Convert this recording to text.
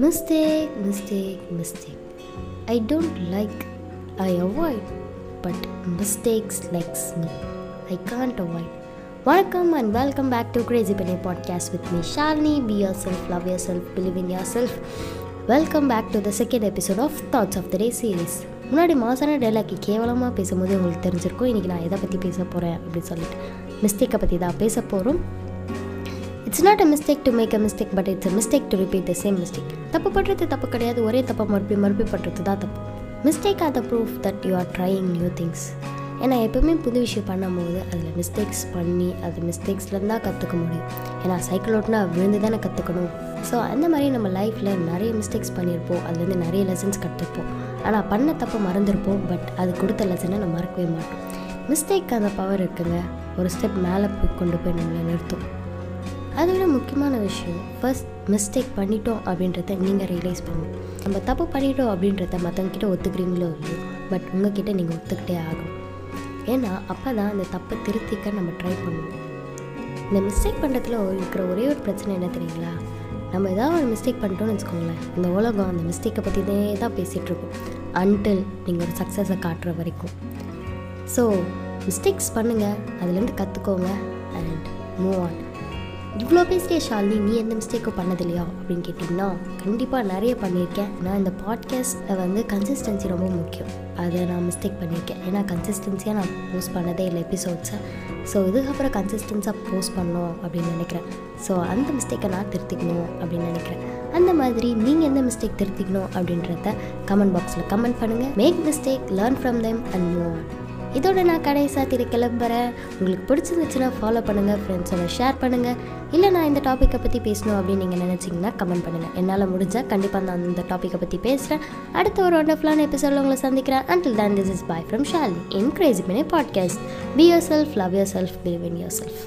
Mistake mistake mistake I don't like I avoid but mistakes likes me I can't avoid வணக்கம் and welcome back to crazy funny podcast with me Shalini be yourself love yourself believe in yourself welcome back to the second episode of thoughts of the day series முன்னாடி மாசான டைலாக்கி கேவலமாக பேசும்போது உங்களுக்கு தெரிஞ்சிருக்கும். இன்றைக்கி நான் எதை பற்றி பேச போகிறேன் அப்படின்னு சொல்லிட்டு மிஸ்டேக்கை பற்றி தான் பேச போகிறோம் it's not a mistake to make a mistake but it's a mistake to repeat the same mistake தப்பு பண்ணுறது தப்பு கிடையாது. ஒரே தப்பை மறுபடியும் மறுபடியும் பண்ணுறது தான் தப்பு. Mistake are the proof that you are trying new things ஏன்னா எப்போவுமே புது விஷயம் பண்ணும்போது அதில் மிஸ்டேக்ஸ் பண்ணி அது மிஸ்டேக்ஸ்லேருந்து தான் கற்றுக்க முடியும். ஏன்னா சைக்கிள் ஓட்டினா விழுந்து தானே கற்றுக்கணும் ஸோ அந்த மாதிரி நம்ம லைஃப்பில் நிறைய மிஸ்டேக்ஸ் பண்ணியிருப்போம் அதுலேருந்து நிறைய லெசன்ஸ் கற்றுப்போம் ஆனால் பண்ண தப்பை மறந்துருப்போம். பட் அது கொடுத்த லெசனை நம்ம மறக்கவே மாட்டோம். மிஸ்டேக் அந்த பவர் இருக்குங்க. ஒரு ஸ்டெப் மேலே போய் கொண்டு போய் நம்மளை நிறுத்தும். அதை விட முக்கியமான விஷயம் ஃபர்ஸ்ட் மிஸ்டேக் பண்ணிட்டோம் அப்படின்றத நீங்கள் ரியலைஸ் பண்ணணும் நம்ம தப்பு பண்ணிட்டோம் அப்படின்றத மற்றவங்கக்கிட்ட ஒத்துக்கிறீங்களோ இல்லையோ பட் உங்ககிட்ட நீங்கள் ஒத்துக்கிட்டே ஆகும் ஏன்னா அப்போ தான் அந்த தப்பை திருத்திக்க நம்ம ட்ரை பண்ணுவோம். இந்த மிஸ்டேக் பண்ணுறதுல இருக்கிற ஒரே ஒரு பிரச்சனை என்ன தெரியுங்களா? நம்ம ஏதாவது ஒரு மிஸ்டேக் பண்ணிட்டோம்னு வச்சுக்கோங்களேன் இந்த உலகம் அந்த மிஸ்டேக்கை பற்றினே தான் பேசிகிட்டுருக்கும் அன்டில் நீங்கள் ஒரு சக்ஸஸை காட்டுற வரைக்கும். ஸோ மிஸ்டேக்ஸ் பண்ணுங்கள் அதுலேருந்து கற்றுக்கோங்க அண்ட் மூவ் ஆன் இவ்வளோ பேசிட்டே ஷாலினி நீ எந்த மிஸ்டேக்கும் பண்ணதில்லையா? அப்படின்னு கேட்டிங்கன்னா கண்டிப்பாக நிறைய பண்ணியிருக்கேன். நான் இந்த பாட்காஸ்ட்டில் வந்து கன்சிஸ்டன்சி ரொம்ப முக்கியம். அதை நான் மிஸ்டேக் பண்ணியிருக்கேன். ஏன்னா கன்சிஸ்டன்சியாக நான் போஸ்ட் பண்ணதே இல்லை எபிசோட்ஸை ஸோ இதுக்கப்புறம் கன்சிஸ்டன்ஸாக போஸ்ட் பண்ணோம் அப்படின்னு நினைக்கிறேன். ஸோ அந்த மிஸ்டேக்கை நான் திருத்திக்கணும் அப்படின்னு நினைக்கிறேன். அந்த மாதிரி நீங்கள் எந்த மிஸ்டேக் திருத்திக்கணும் அப்படின்றத கமெண்ட் பாக்ஸில் கமெண்ட் பண்ணுங்கள் make mistake learn from them and move on இதோட நான் கடைசாக திரு கிளம்புறேன். உங்களுக்கு பிடிச்சிருந்துச்சுன்னா ஃபாலோ பண்ணுங்கள் ஃப்ரெண்ட்ஸோட ஷேர் பண்ணுங்கள் இல்லை நான் இந்த டாப்பிக்கை பற்றி பேசணும் அப்படின்னு நீங்கள் நினச்சிங்கன்னா கமெண்ட் பண்ணுங்கள் என்னால் முடிஞ்சால் கண்டிப்பாக நான் இந்த டாப்பிக்கை பற்றி பேசுகிறேன் அடுத்த ஒரு ஒண்டர்ஃபுல்லான எபிசோட உங்களை சந்திக்கிறேன். Until then this is bye from Shali in crazy mini podcast be yourself love yourself believe in yourself